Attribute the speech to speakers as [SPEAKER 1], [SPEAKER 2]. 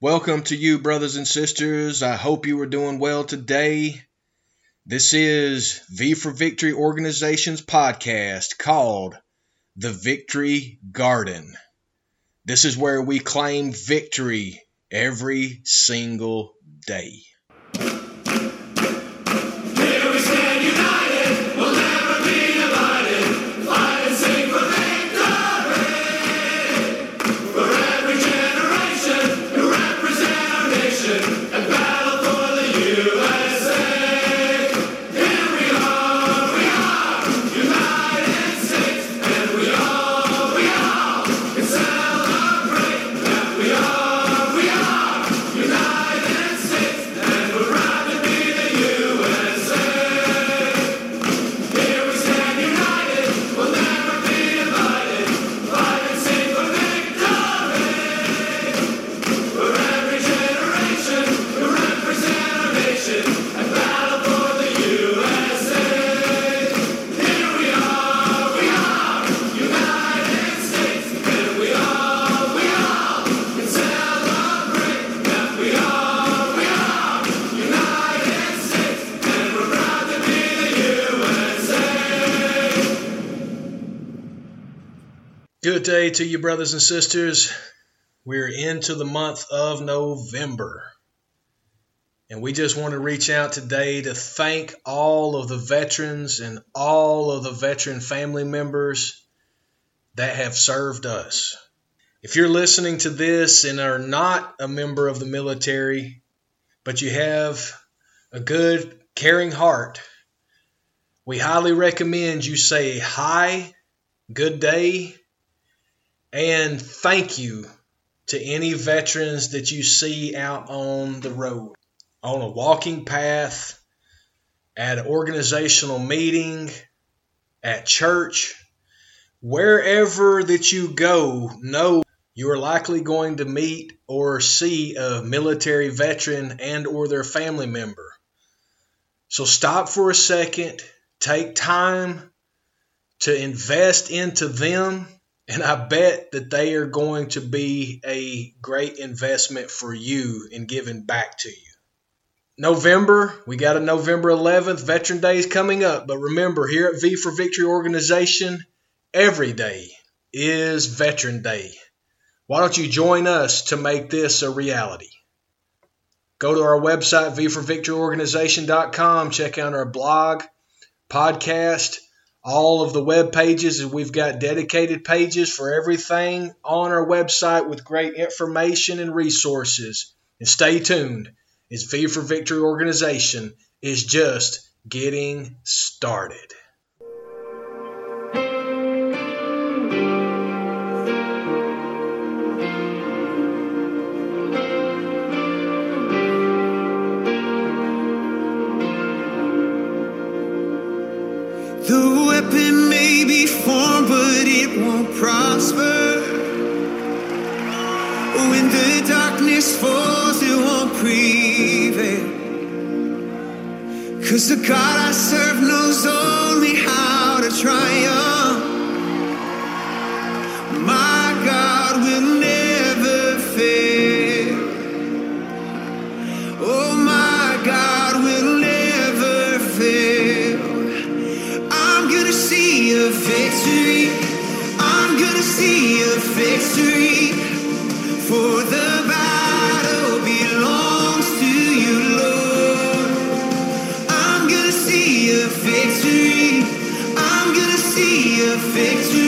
[SPEAKER 1] Welcome to you, brothers and sisters. I hope you are doing well today. This is V for Victory Organization's podcast called The Victory Garden. This is where we claim victory every single day.
[SPEAKER 2] Represent
[SPEAKER 1] Good day to you, brothers and sisters. We're into the month of November. And we just want to reach out today to thank all of the veterans and all of the veteran family members that have served us. If you're listening to this and are not a member of the military, but you have a good, caring heart, we highly recommend you say hi, good day, and thank you to any veterans that you see out on the road, on a walking path, at an organizational meeting, at church, wherever that you go, know you are likely going to meet or see a military veteran and or their family member. So stop for a second, take time to invest into them and I bet that they are going to be a great investment for you in giving back to you. November, we got a November 11th, Veteran Day is coming up. But remember, here at V for Victory Organization, every day is Veteran Day. Why don't you join us to make this a reality? Go to our website, vforvictoryorganization.com, check out our blog, podcast, all of the web pages and we've got dedicated pages for everything on our website with great information and resources. And stay tuned. As v for victory organization is just getting started
[SPEAKER 3] The weapon may be formed, but it won't prosper. When the darkness falls, it won't prevail. Cause the God I serve knows only how to triumph. I'm